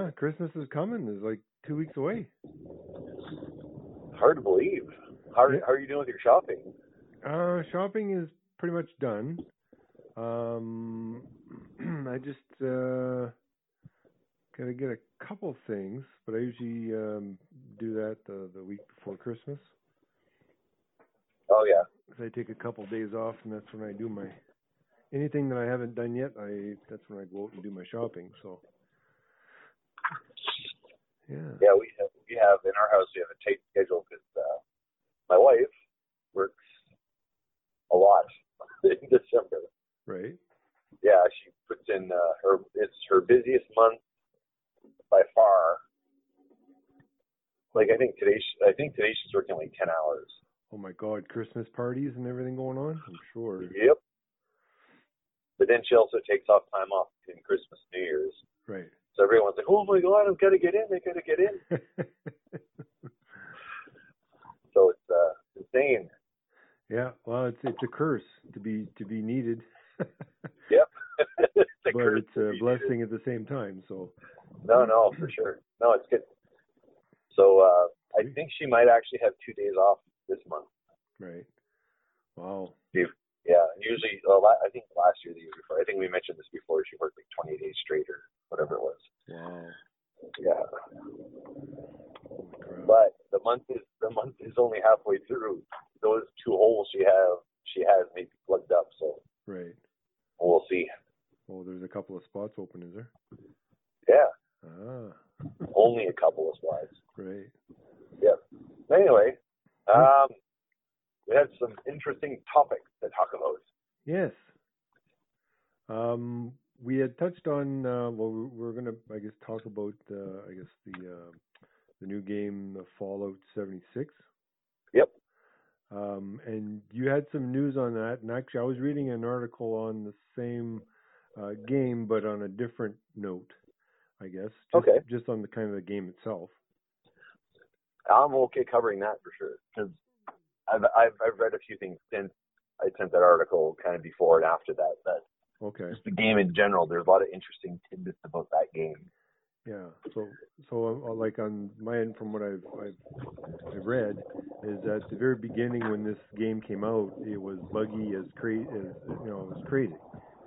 Yeah, Christmas is coming. It's like two weeks away. Hard to believe. How are, how are you doing with your shopping? Uh, shopping is pretty much done. Um, I just uh, gotta get a couple things, but I usually um, do that the, the week before Christmas. Oh yeah. I take a couple days off, and that's when I do my anything that I haven't done yet. I that's when I go out and do my shopping. So, yeah. Yeah, we have, we have in our house we have a tight schedule because uh, my wife works a lot in December. Right. Yeah, she puts in uh, her it's her busiest month by far. Like I think today, she, I think today she's working like ten hours. Oh my God, Christmas parties and everything going on. I'm sure. Yep. But then she also takes off time off in Christmas New Year's. Right. So everyone's like, "Oh my God, I've got to get in! I got to get in!" So it's uh, insane. yeah. Well, it's it's a curse to be to be needed, Yep. but it's a it's a blessing at the same time. So. No, no, for sure. No, it's good. So uh, I think she might actually have two days off this month. Right. Wow. Yeah, usually uh, I think last year, the year before. I think we mentioned this before. She worked like 20 days straight or whatever it was. Wow. Yeah, crap. but the month is the month is only halfway through. Those two holes she have she has maybe plugged up. So Right. we'll see. Oh, there's a couple of spots open, is there? Yeah, Ah. only a couple of spots. Right. Yeah. Anyway, um, we had some interesting topics to talk about. Yes. Um, we had touched on. Uh, well, we- we're gonna, I guess, talk about. Uh, I guess the uh, the new game, the Fallout 76. Yep. Um, and you had some news on that. And actually, I was reading an article on the same uh, game, but on a different note. I guess. Just, Okay. Just on the kind of the game itself. I'm okay covering that for sure because I've, I've I've read a few things since I sent that article, kind of before and after that. That Okay. just the game in general, there's a lot of interesting tidbits about that game. Yeah. So, so uh, like on my end, from what I've, I've I've read, is at the very beginning when this game came out, it was buggy as crazy as you know, it was crazy.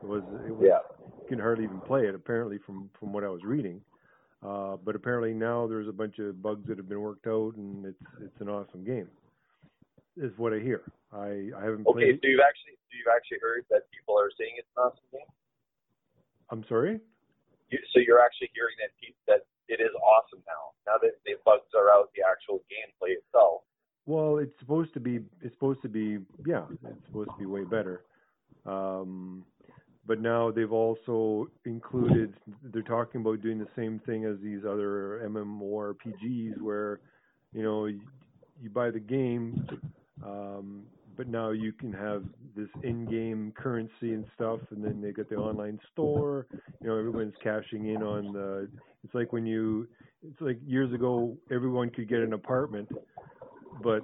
It was it was Yeah, you can hardly even play it apparently from from what I was reading. Uh, but apparently now there's a bunch of bugs that have been worked out, and it's it's an awesome game. Is what I hear. I I haven't Okay, played. so you've actually so you've actually heard that people are saying it's an awesome game. I'm sorry. You, so you're actually hearing that that it is awesome now. Now that the bugs are out, the actual gameplay itself. Well, it's supposed to be. It's supposed to be. Yeah, it's supposed to be way better. Um, but now they've also included. They're talking about doing the same thing as these other MMORPGs, where you know you buy the game, um, but now you can have this in-game currency and stuff, and then they got the online store. You know, everyone's cashing in on the. It's like when you. It's like years ago, everyone could get an apartment but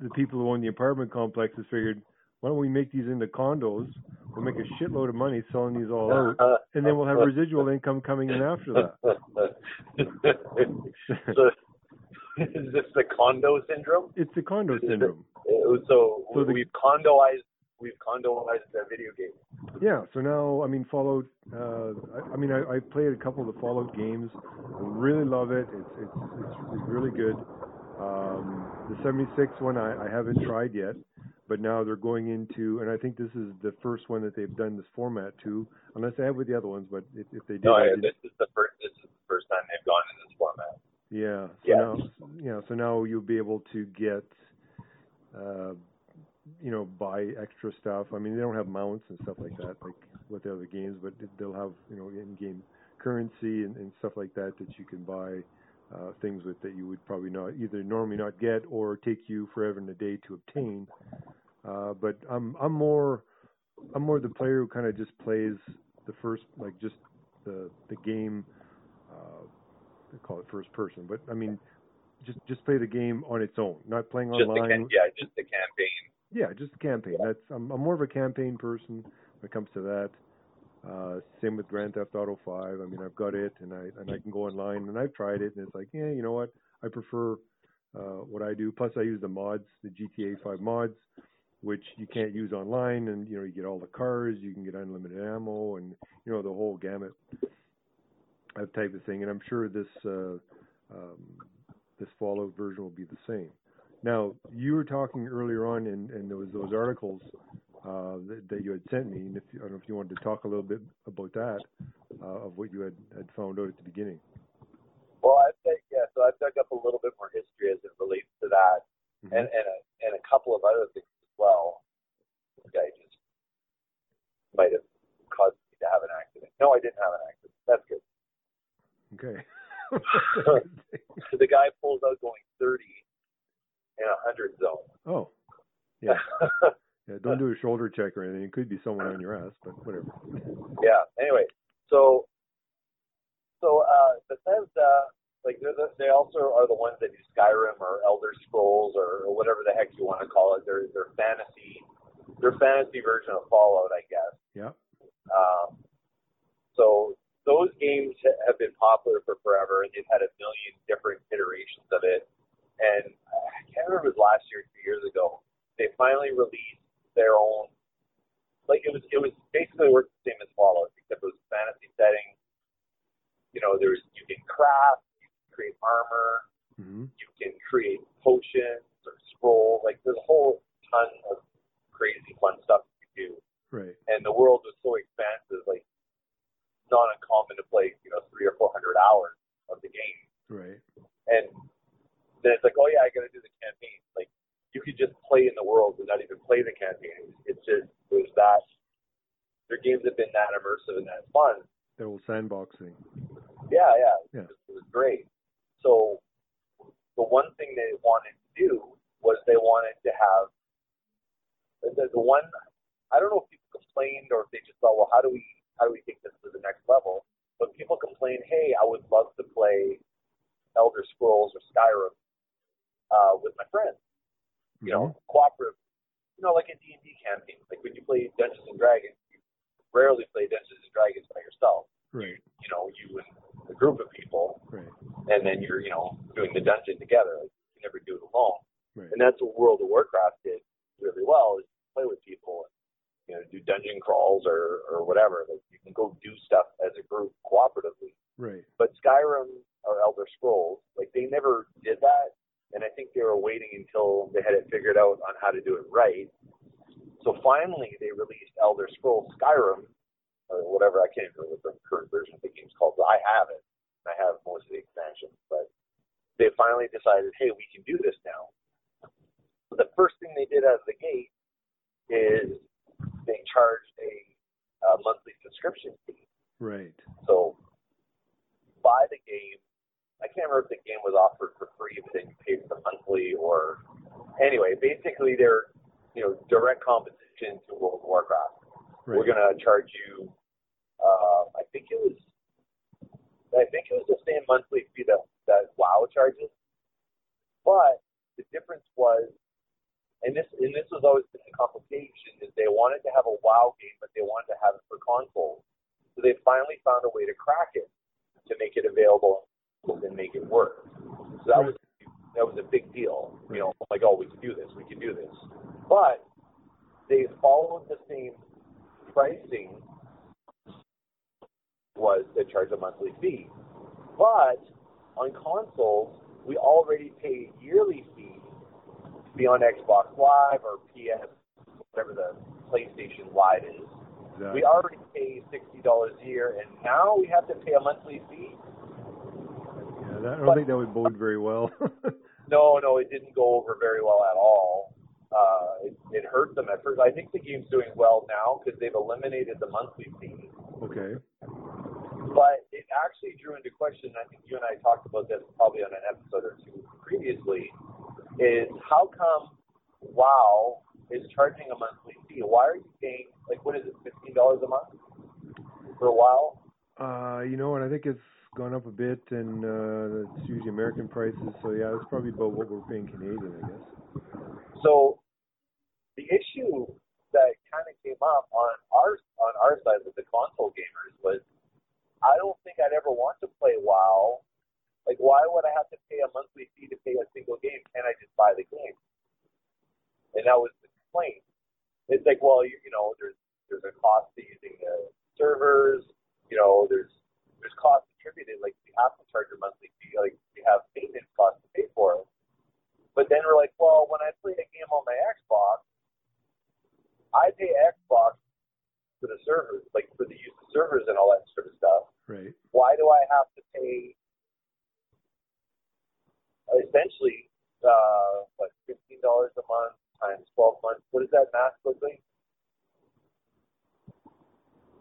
the people who own the apartment complexes figured, why don't we make these into condos? We'll make a shitload of money selling these all out, and then we'll have residual income coming in after that. so, is this the condo syndrome? It's the condo syndrome. So, So the- we've condoized we've condoized the video game. Yeah, so now, I mean, Fallout, uh, I, I mean, I, I played a couple of the Fallout games. I really love it. It's, it's, it's, it's really good. Um, the 76 one I, I haven't tried yet, but now they're going into, and I think this is the first one that they've done this format to, unless they have with the other ones, but if, if they did, No, I, this is the first this is the first time they've gone in this format. Yeah. So Yeah. now, yeah. So now you'll be able to get, you know, buy extra stuff. I mean, they don't have mounts and stuff like that, like with the other games, but they'll have, you know, in-game currency and, and stuff like that that you can buy uh, things with that you would probably not either normally not get or take you forever and a day to obtain. Uh, but I'm I'm more I'm more the player who kind of just plays the first like just the the game. Uh, they call it first person, but I mean, just just play the game on its own, not playing Just online. yeah, just the campaign. Yeah, just a campaign. That's I'm, I'm more of a campaign person when it comes to that. Uh, same with Grand Theft Auto 5. I mean, I've got it, and I and I can go online, and I've tried it, and it's like, yeah, you know what? I prefer uh, what I do. Plus, I use the mods, the GTA 5 mods, which you can't use online, and you know, you get all the cars, you can get unlimited ammo, and you know, the whole gamut of type of thing. And I'm sure this uh, um, this Fallout version will be the same. Now, you were talking earlier on and there was those articles uh, that, that you had sent me, and if I don't know if you wanted to talk a little bit about that uh, of what you had, had found out at the beginning. Well, I've dug, yeah, so I've dug up a little bit more history as it relates to that, Mm-hmm. and and a, and a couple of other things as well. This guy just might have caused me to have an accident. No, I didn't have an accident. That's good. Okay. So the guy pulls out going 30 in a 100 zone. oh, yeah. Yeah, don't do a shoulder check or anything. It could be someone on your ass, but whatever. yeah. Anyway, so so uh, Bethesda, like they're the, they also are the ones that do Skyrim or Elder Scrolls or, or whatever the heck you want to call it. They're they're fantasy, their fantasy version of Fallout, I guess. Yeah. Um, so those games have been popular for forever, and they've had a million different iterations of it. And I can't remember if it was last year, or two years ago. They finally released their own. Like it was, it was basically worked the same as Fallout, except it was a fantasy setting. You know, there's you can craft, you can create armor, hmm you can create potions or scroll. Like there's a whole ton of crazy fun stuff you can do Right. and the world was so expansive, like not uncommon to play, you know, three or four hundred hours of the game. Right. And then it's like, oh yeah, I got to do the campaign. Like you could just play in the world and not even play the campaign. It's just it was that. Their games have been that immersive and that fun. That old sandboxing. Yeah, yeah, Yeah. it was great. So the one thing they wanted to do was they wanted to have the, the one. I don't know if people complained or if they just thought, well, how do we how do we take this to the next level? But people complained, hey, I would love to play Elder Scrolls or Skyrim uh, with my friends. You know, Mm-hmm. cooperative. You know, like a D and D campaign. Like when you play Dungeons and Dragons, you rarely play Dungeons and Dragons by yourself. Right. You know, you and a group of people Right. and then you're, you know, doing the dungeon together. Like, you can never do it alone. Right. And that's what World of Warcraft did really well is play with people and, you know, do dungeon crawls or, or whatever. Like you can go do stuff as a group cooperatively. Right. But Skyrim or Elder Scrolls, like they never did that. And I think they were waiting until they had it figured out on how to do it right. So finally they released Elder Scrolls Skyrim or whatever. I can't remember what the current version of the game's called, but I have it. I have most of the expansions, but they finally decided, hey, we can do this now. So the first thing they did out of the gate is they charged a, uh monthly subscription fee. Right. So buy the game. I can't remember if the game was offered for free, but then you paid for the monthly or anyway. Basically, they're you know direct competition to World of Warcraft. Right. We're gonna charge you. Uh, I think it was. I think it was the same monthly fee that that WoW charges, but the difference was, and this and this was always been the complication is they wanted to have a WoW game, but they wanted to have it for consoles. So they finally found a way to crack it to make it available and make it work. So that was that was a big deal. You know, like oh, we can do this, we can do this. But they followed the same pricing was to charge a monthly fee. But on consoles, we already pay yearly fee be on Xbox Live or PS, whatever the PlayStation Live is. Exactly. We already pay sixty dollars a year, and now we have to pay a monthly fee. Yeah, that, I don't think that would bode very well. No, no, it didn't go over very well at all. Uh, it, it hurt them at first. I think the game's doing well now because they've eliminated the monthly fee. okay. But it actually drew into question. I think you and I talked about this probably on an episode or two previously. Is how come WoW is charging a monthly fee? Why are you paying like what is it, fifteen dollars a month for WoW? Uh, you know, and I think it's gone up a bit, and uh, it's usually American prices. So yeah, it's probably about what we're paying Canadian, I guess. So the issue that kind of came up on our on our side with the console gamers was I don't think I'd ever want to play WoW. Like, why would I have to pay a monthly fee to pay a single game? Can I just buy the game? And that was the complaint. It's like, well, you, you know, there's there's a cost to using the servers. You know, there's there's costs attributed. Like, you have to charge a monthly fee. Like, you have maintenance costs to pay for it. But then we're like, well, when I play a game on my Xbox, I pay Xbox for the servers, like for the use of servers and all that sort of stuff. Right. Why do I have to pay essentially uh, what fifteen dollars a month times twelve months? What is that math quickly?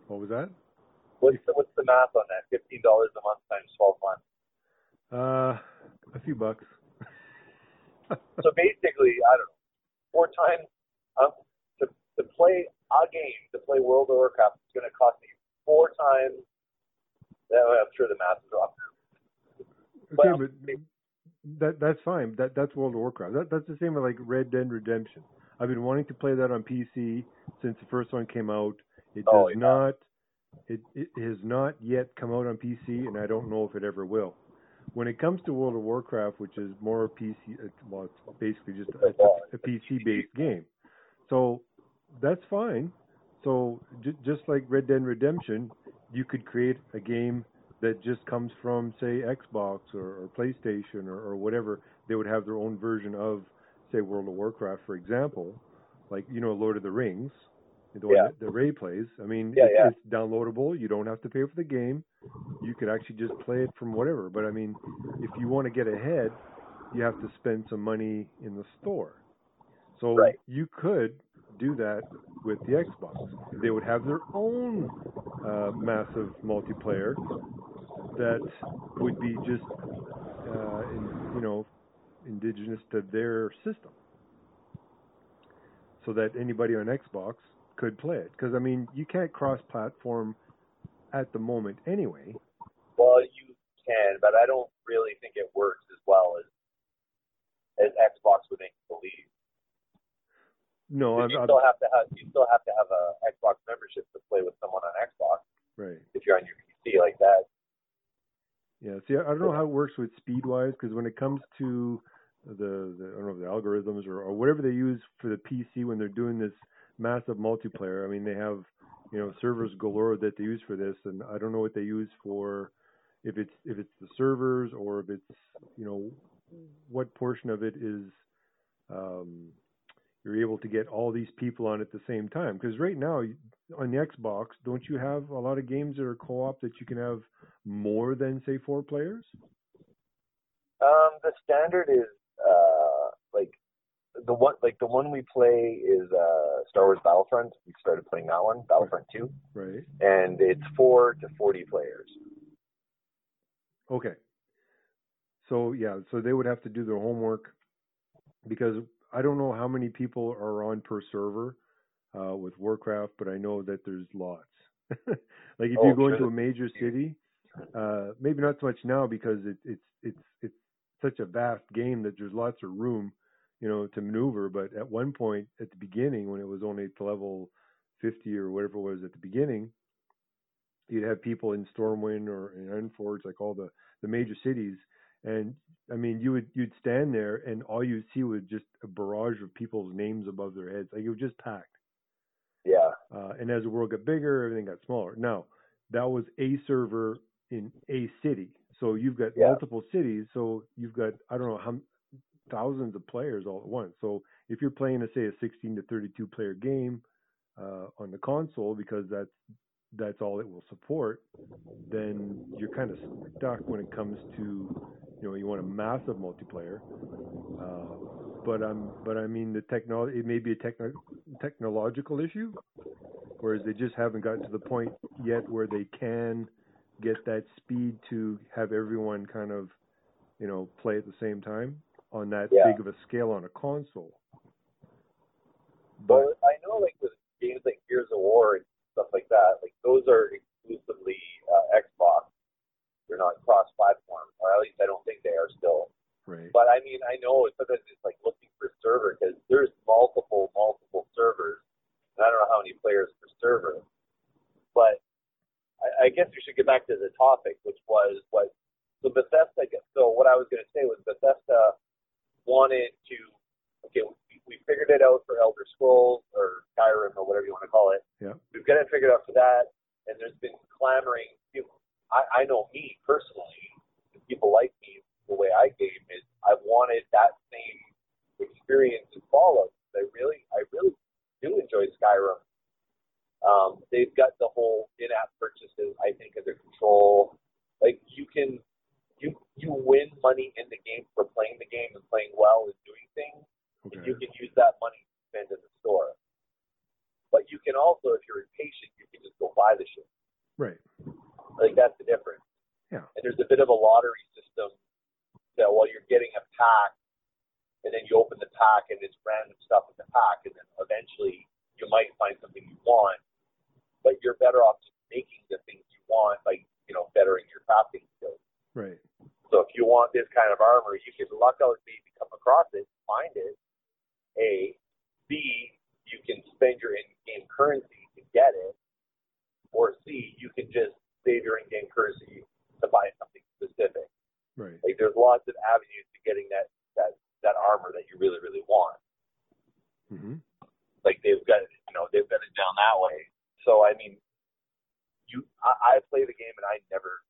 What was that? What's the what's the math on that? Fifteen dollars a month times twelve months. Uh, a few bucks. so basically, I don't know, four times um, to to play a game, to play World of Warcraft, it's going to cost me four times. I'm sure the math is off. Okay, but that that's fine. That that's World of Warcraft. That that's the same with like Red Dead Redemption. I've been wanting to play that on PC since the first one came out. It does Oh, yeah. not. It it has not yet come out on PC, and I don't know if it ever will. When it comes to World of Warcraft, which is more PC, well, it's basically just a, a, a PC-based game. So that's fine. So j- just like Red Dead Redemption, you could create a game that just comes from, say, Xbox or, or PlayStation or, or whatever. They would have their own version of, say, World of Warcraft, for example, like you know, Lord of the Rings, the Yeah. that, that Ray plays. I mean, Yeah, it's, yeah. it's downloadable. You don't have to pay for the game. You could actually just play it from whatever. But I mean, if you want to get ahead, you have to spend some money in the store. So Right. you could do that with the Xbox. They would have their own uh, massive multiplayer that would be just, uh, in, you know, indigenous to their system, so that anybody on Xbox could play it. Because I mean, you can't cross-platform at the moment anyway. Well, you can, but I don't really think it works as well as as Xbox would make believe. No, I'm, you I'm still have to have you still have to have a Xbox membership to play with someone on Xbox right. if you're on your PC like that. Yeah. See, I don't know how it works with speed wise because when it comes to the, the I don't know the algorithms or, or whatever they use for the PC when they're doing this massive multiplayer. I mean, they have you know servers galore that they use for this, and I don't know what they use for if it's if it's the servers or if it's you know what portion of it is um, you're able to get all these people on at the same time. Because right now on the Xbox, don't you have a lot of games that are co-op that you can have more than say four players? Um, the standard is uh like the one like the one we play is uh Star Wars Battlefront. We started playing that one, Battlefront Two, Right. and it's four to forty players. Okay. So yeah, so they would have to do their homework because I don't know how many people are on per server uh, with Warcraft, but I know that there's lots. like if Oh, you go sure. into a major city, uh, maybe not so much now because it, it's it's it's such a vast game that there's lots of room, you know, to maneuver. But at one point, at the beginning, when it was only to level 50 or whatever it was at the beginning, you'd have people in Stormwind or in Ironforge, like all the the major cities, and I mean, you would you'd stand there and all you'd see was just a barrage of people's names above their heads. Like it was just packed. Yeah. Uh, and as the world got bigger, everything got smaller. Now, that was a server in a city. So you've got Yeah. multiple cities. So you've got I don't know how thousands of players all at once. So if you're playing, a, say, a 16 to 32 player game uh, on the console, because that's that's all it will support, then you're kind of stuck when it comes to you know you want a massive multiplayer. Uh, but um, but I mean the technology it may be a techno- technological issue, whereas they just haven't gotten to the point yet where they can get that speed to have everyone kind of you know play at the same time on that Yeah. big of a scale on a console. But I know, like with games like Gears of War and stuff like that, like those are exclusively uh, Xbox. They're not cross-platform, or at least I don't think they are still. Right. But I mean, I know sometimes it's like looking for a server because there's multiple, multiple servers, and I don't know how many players per server. But I guess we should get back to the topic, which was what so Bethesda. So what I was going to say was Bethesda wanted to. Okay, we, we figured it out for Elder Scrolls or whatever you want to call it. Yeah. We've got it figured out for that, and there's been clamoring. You know, I, I know me personally, and people like me, the way I game is I wanted that same experience in Fallout. I really, I really do enjoy Skyrim. Um, they've got the whole in-app purchases, I think, under control. Like you can, you you win money in the game for playing the game and playing well and doing things, and Okay. you can use that money to spend in the store. But you can also, if you're impatient, you can just go buy the shit. Right. Like that's the difference. Yeah. And there's a bit of a lottery system that while you're getting a pack, and then you open the pack and it's random stuff in the pack, and then eventually you might find something you want, but you're better off just making the things you want, like you know, bettering your crafting skills. Right. So if you want this kind of armor, you can luck out maybe come across it, find it. A, B, you can spend your in-game currency to get it, or C, you can just save your in-game currency to buy something specific. Right. Like there's lots of avenues to getting that that that armor that you really really want. hmm Like they've got it, you know they've got it down that way. So I mean, you I, I play the game and I never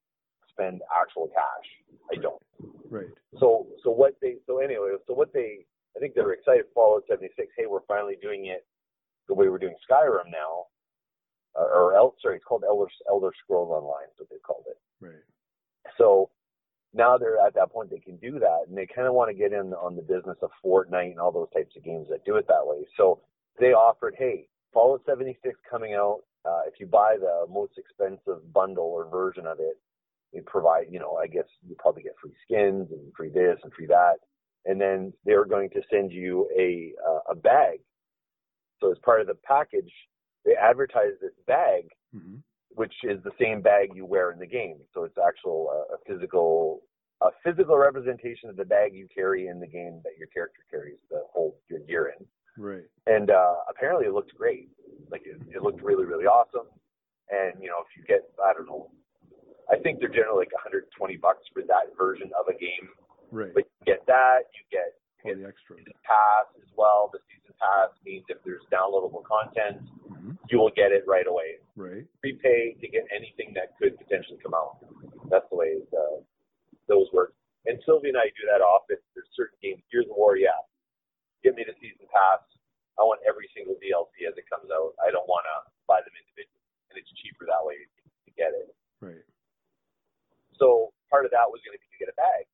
spend actual cash. I don't. Right. So so what they so anyway so what they I think they were excited for Fallout 76. Hey, we're finally doing it the way we're doing Skyrim now, or El, sorry, it's called Elder Elder Scrolls Online. Is what they called it. Right. So now they're at that point they can do that, and they kind of want to get in on the business of Fortnite and all those types of games that do it that way. So they offered, hey, Fallout 76 coming out. Uh, if you buy the most expensive bundle or version of it, they provide, you know, I guess you probably get free skins and free this and free that, and then they're going to send you a uh, a bag. So as part of the package, they advertise this bag hmm which is the same bag you wear in the game. So it's actual uh, a physical a physical representation of the bag you carry in the game that your character carries to hold your gear in. Right. And uh, apparently it looked great. Like it, it looked really really awesome. And you know if you get I don't know, I think they're generally like 120 bucks for that version of a game. Right. But you get that, you get All the extras. season pass as well. The season pass means if there's downloadable content, hmm you will get it right away. Right. prepay to get anything that could potentially come out. That's the way uh, those work. And Sylvia and I do that often. There's certain games. Gears of War, yeah. Give me the season pass. I want every single DLC as it comes out. I don't want to buy them individually, and it's cheaper that way to get it. Right. So part of that was going to be to get a bag,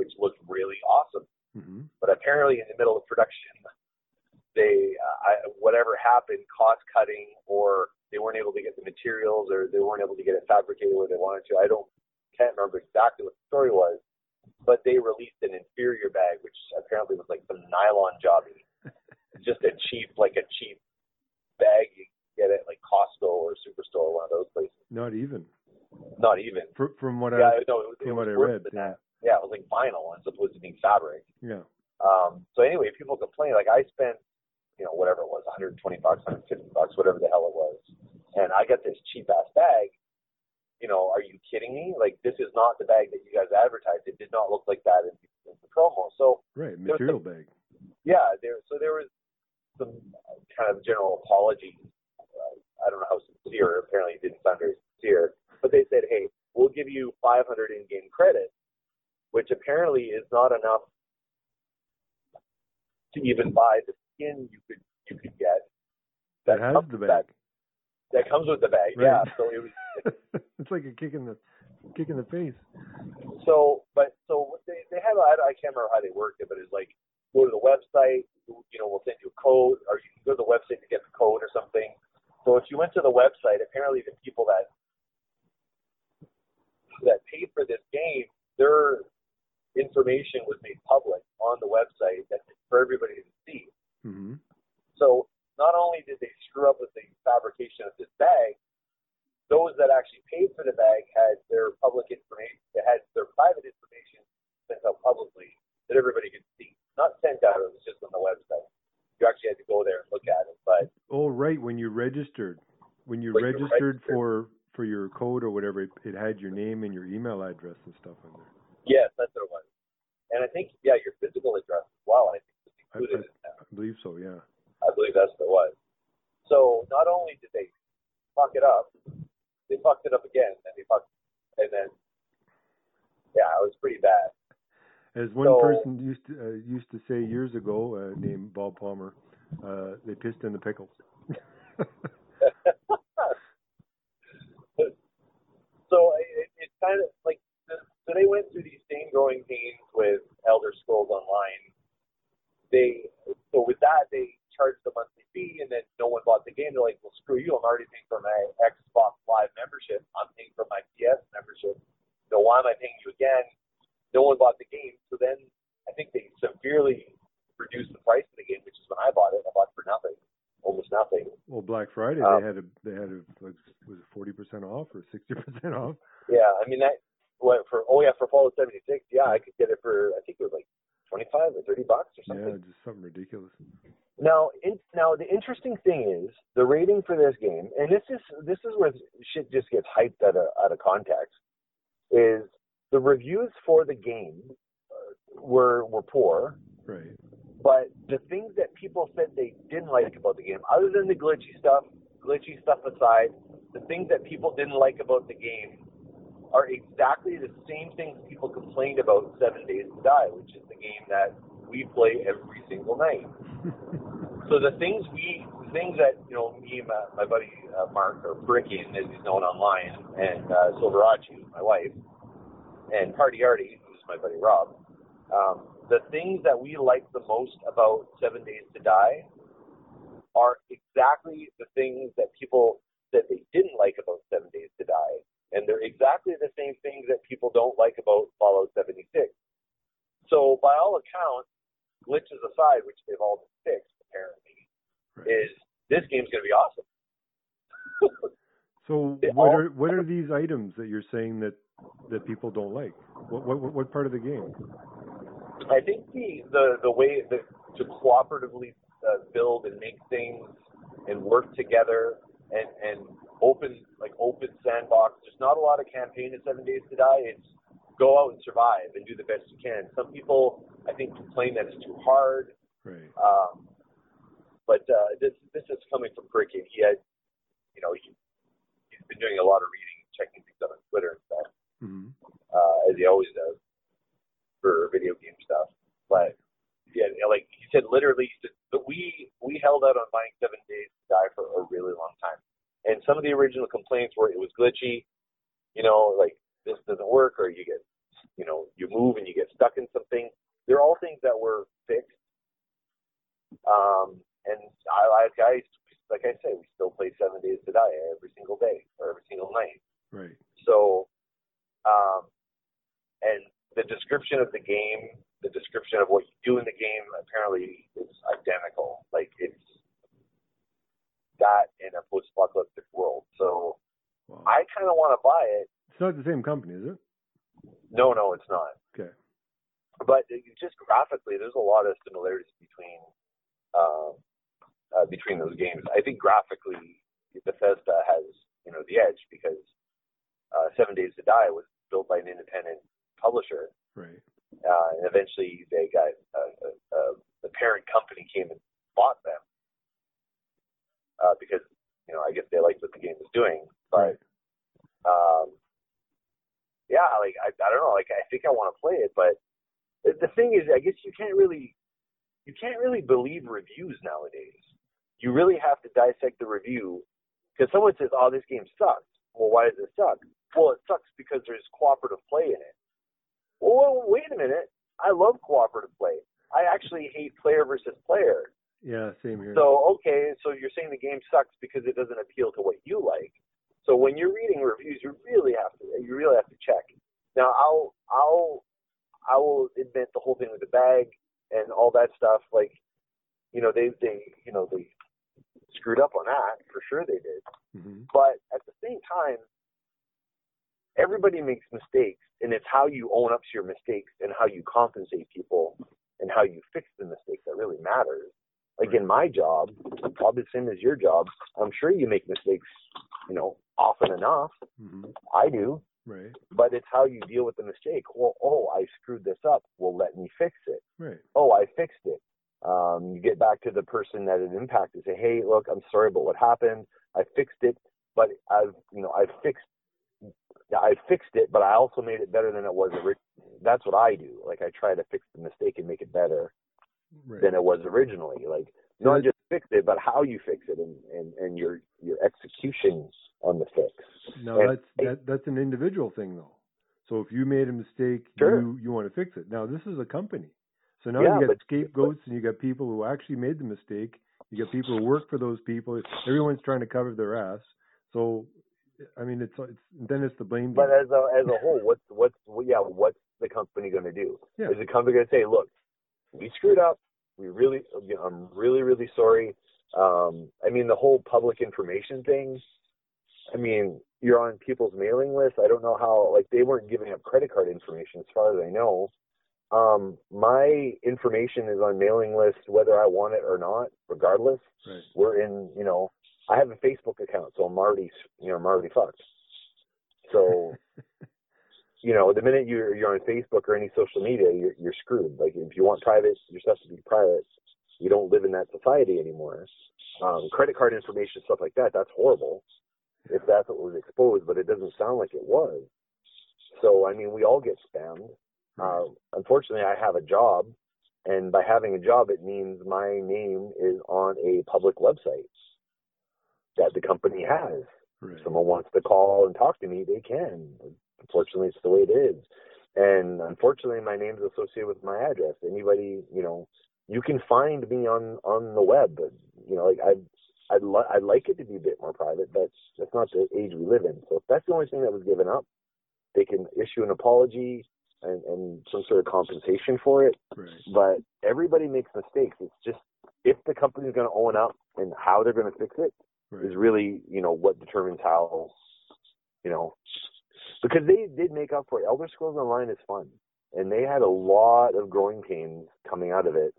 which looked really awesome. Apparently, in the middle of production, they uh, I, whatever happened, cost cutting, or they weren't able to get the materials, or they weren't able to get it fabricated where they wanted to. I don't can't remember exactly what the story was, but they released an inferior bag, which apparently was like some nylon jobby, just a cheap, like a cheap bag you get at like Costco or Superstore, one of those places. Not even. Not even. Fr- from what Yeah, I no, it was, it from was what I read. Yeah. that. Yeah, it was like vinyl as opposed to being fabric. Yeah. Um, so anyway, people complain. Like I spent, you know, whatever it was, 120 bucks, 150 bucks, whatever the hell it was, and I got this cheap ass bag. You know, are you kidding me? Like this is not the bag that you guys advertised. It did not look like that in, in the promo. So Right. Material bag. yeah, there. So there was some kind of general apology. Uh, I don't know how sincere. Apparently, it didn't sound very sincere. But they said, "Hey, we'll give you 500 in-game credit," which apparently is not enough to even buy the skin you could you could get. That has comes the bag. That, that comes with the bag. Right. Yeah. So it was it's like a kick in the kick in the face. So, but so they they have I, I can't remember how they worked it, but it's like go to the website, you know, we'll send you a code, or you can go to the website to get the code or something. So if you went to the website, apparently the people that that paid for this game, their information was made public on the website that for everybody to see. hmm So not only did they screw up with the fabrication of this bag, those that actually paid for the bag had their public information, they had their private information sent out publicly that everybody could see. Not sent out, it was just on the website. You actually had to go there and look at it. But Oh, right. When you registered, when you When you registered registered. for for your code or whatever, it, it had your name and your email address and stuff on there. Yes, that's what it was. And I think yeah, your physical address as well. I think was I, included I, in that. I believe so. Yeah. I believe that's what it was. So not only did they fuck it up, they fucked it up again, and they fucked, and then yeah, it was pretty bad. As one So- person used to uh, used to say years ago, uh, named Bob Palmer, uh, they pissed in the pickles. so it, it's kind of like so they went through these same growing pains with Elder Scrolls Online. They so with that they charged the monthly fee, and then no one bought the game. They're like, well, screw you! I'm already paying for my Xbox Live membership. I'm paying for my PS membership. So why am I paying you again? No one bought the game. So then I think they severely reduced the price of the game, which is when I bought it. I bought it for nothing, almost nothing. well, Black Friday Um, they had a they had a like was it forty percent off or sixty percent off? Yeah, I mean that oh yeah for Fallout 76. Yeah, I could get it for I think it was like 25 or 30 bucks or something. Yeah, just something ridiculous. Now, in, now the interesting thing is the rating for this game, and this is this is where shit just gets hyped out of out of context. Is the reviews for the game uh, were were poor, Right. but the things that people said they didn't like about the game, other than the glitchy stuff, glitchy stuff aside, the things that people didn't like about the game are exactly the same things people complained about Seven Days to Die, which is the game that we play every single night. So the things we, the things that you know, me and my, my buddy uh, Mark or Brickin, as he's known online, and uh, Silverace, who's my wife, and Party Arty, who's my buddy Rob. Um, the things that we like the most about Seven Days to Die are exactly the things that people that they didn't like about Seven Days to Die, and they're exactly the same things that people don't like about Fallout 76. So by all accounts, glitches aside, which they've all been fixed apparently, right. is this game's going to be awesome. So what are what are these items that you're saying that that people don't like? What what what part of the game? I think the the the way that to cooperatively uh, build and make things and work together and and open like open sandbox. There's not a lot of campaign in Seven Days to Die. It's go out and survive and do the best you can. Some people I think complain that it's too hard. Right. Um, but uh, this this is coming from Cricket. He had, you know, he he's been doing a lot of reading, checking things out on Twitter and stuff, hmm uh, as he always does for video game stuff. But yeah, like he said, literally, he said, but we we held out on buying Seven Days to Die for a really long time, and some of the original complaints were it was glitchy, you know, like this doesn't work, or you get, you know, you move and you get stuck in something. They're all things that were fixed. Um, and I like I like I say, we still play Seven Days to Die every single day or every single night. Right. So, um, and the description of the game, the description of what you do in the game, apparently is identical. Like it's that in a post-apocalyptic world. So Wow. I kind of want to buy it. It's not the same company, is it? No, no, it's not. Okay. But just graphically, there's a lot of similarities between um, uh, between those games. I think graphically, Bethesda has you know the edge because uh, Seven Days to Die was built by an independent publisher, Right. Uh, and eventually they got uh, uh, uh, the parent company came and bought them uh, because you know I guess they liked what the game was doing, but Right. um, yeah, like I, I don't know, like I think I want to play it, but the, the thing is, I guess you can't really, you can't really believe reviews nowadays. You really have to dissect the review because someone says, "Oh, this game sucks." Well, why does it suck? Well, it sucks because there's cooperative play in it. Well, wait a minute. I love cooperative play. I actually hate player versus player. Yeah. Same here. So okay, so you're saying the game sucks because it doesn't appeal to what you like. So when you're reading reviews, you really have to you really have to check. Now I'll I'll I will admit the whole thing with the bag and all that stuff. Like you know they they you know they screwed up on that for sure they did. hmm But at the same time, everybody makes mistakes, and it's how you own up to your mistakes and how you compensate people and how you fix the mistakes that really matters. Like in my job, probably the same as your job. I'm sure you make mistakes, you know, often enough. hmm I do, Right. but it's how you deal with the mistake. Well, oh, I screwed this up. Well, let me fix it. Right. Oh, I fixed it. Um, you get back to the person that it impacted. Say, hey, look, I'm sorry about what happened. I fixed it, but I've, you know, I fixed, I fixed it, but I also made it better than it was originally. That's what I do. Like I try to fix the mistake and make it better Right. than it was originally. Like not just fix it, but how you fix it and, and, and your your execution on the fix. No, And- that's that that's an individual thing though. So if you made a mistake, Sure. you you want to fix it. Now this is a company. So now Yeah, you got but- scapegoats and you got people who actually made the mistake. You got people who work for those people. Everyone's trying to cover their ass. So I mean it's it's then it's the blame But as a as a whole, what's what's yeah, what's the company going to do? Yeah. Is the company going to say, look, we screwed up. We really, you know, I'm really, really sorry. Um, I mean, the whole public information thing. I mean, you're on people's mailing list. I don't know how, like, they weren't giving up credit card information, as far as I know. Um, my information is on mailing lists, whether I want it or not, regardless. Right. We're in, you know, I have a Facebook account, so I'm already, you know, I'm already fucked. So you know, the minute you're you're on Facebook or any social media, you're you're screwed. Like if you want private, your stuff to be private. You don't live in that society anymore. Um, credit card information, stuff like that, that's horrible. If that's what was exposed, but it doesn't sound like it was. So I mean, we all get spammed. Uh, unfortunately, I have a job, and by having a job, it means my name is on a public website that the company has Right. if someone wants to call and talk to me, they can. Unfortunately, it's the way it is. And unfortunately, my name's associated with my address. Anybody, you know, you can find me on on the web. But, you know, like I'd I'd, li- I'd like it to be a bit more private, but that's not the age we live in. So if that's the only thing that was given up, they can issue an apology and, and some sort of compensation for it. Right. But everybody makes mistakes. It's just if the company's going to own up and how they're going to fix it Right. is really, you know, what determines how, you know, because they did make up for it. Elder Scrolls Online is fun, and they had a lot of growing pains coming out of it,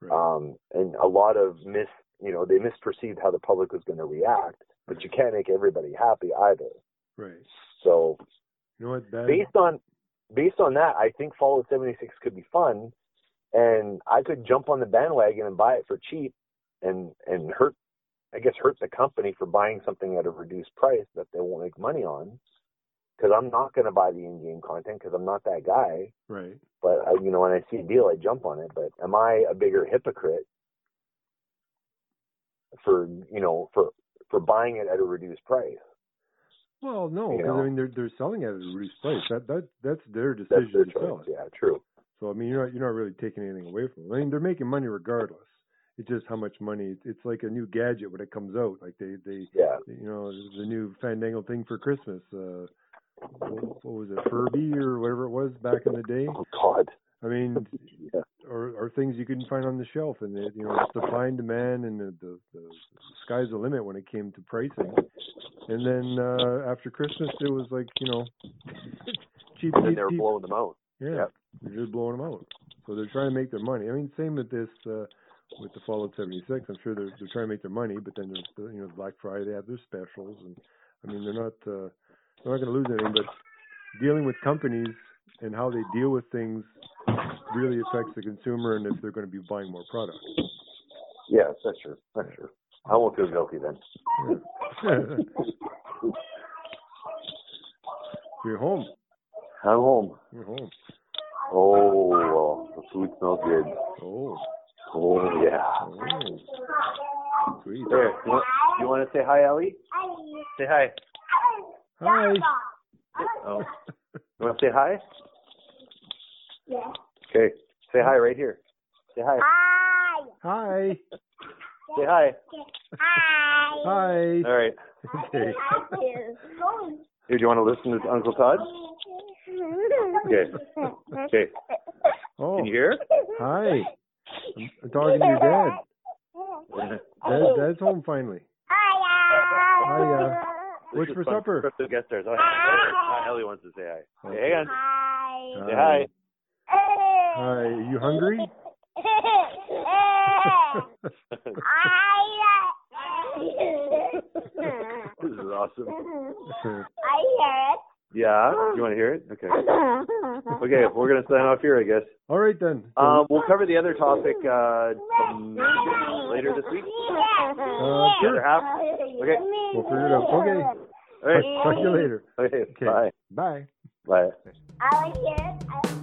Right. um, and a lot of mis, you know, they misperceived how the public was going to react. But you can't make everybody happy either. right. So You know what? That based on based on that, I think Fallout 76 could be fun, and I could jump on the bandwagon and buy it for cheap, and and hurt, I guess, hurt the company for buying something at a reduced price that they won't make money on, because I'm not going to buy the in-game content because I'm not that guy. right. But I, you know, when I see a deal, I jump on it. But am I a bigger hypocrite for you know for for buying it at a reduced price? Well, no, You 'cause, know. I mean they're they're selling it at a reduced price. That that that's their decision That's their to sell choice. it. Yeah, true. So I mean you're not you're not really taking anything away from them. I mean they're making money regardless. It's just how much money. It's like a new gadget when it comes out. Like they they Yeah. you know the new fandangle thing for Christmas. Uh, what, what was it, Furby or whatever it was back in the day? Oh God. I mean, Yeah. or or things you couldn't find on the shelf, and it, you know, it's supply and demand, and the, the the sky's the limit when it came to pricing. And then uh after Christmas, it was like you know, cheap, And cheap, they were cheap. blowing them out. Yeah, Yep. they're just blowing them out. So they're trying to make their money. I mean, same with this uh with the fall Fallout 76. I'm sure they're they're trying to make their money, but then there's the, you know Black Friday they have their specials, and I mean they're not uh, they're not going to lose anything. But dealing with companies and how they deal with things really affects the consumer and if they're going to be buying more product. Yes, that's true. That's true. I won't feel guilty then. You're home. I'm home. You're home. Oh, well, the food smells good. Oh, Oh, yeah. oh, sweet. Here, you want, you want to say hi, Ellie? Say hi. Hi. Oh. You want to say hi? Yeah. Okay. Say hi right here. Say hi. Hi. Hi. Say hi. Hi. Hi. All right. Okay. Here, do you want to listen to Uncle Todd? Okay. Okay. Oh, Can you hear? hi. I'm, I'm talking to your dad. Dad. Dad's home finally. Hiya. What's This for supper? Crypto guest stars. Oh, hi. Ellie wants to say hi. Hey, hang on. Hi. Say hi. Hi. You hungry? this is awesome. I hear Yeah, you want to hear it? Okay. Okay, we're gonna sign off here, I guess. All right then. Um, we'll cover the other topic uh, later this week. uh, sure. other half. Okay. We'll figure it out. Okay. All right. Talk to you later. Okay. Okay. Bye. Bye. Bye. I hear it.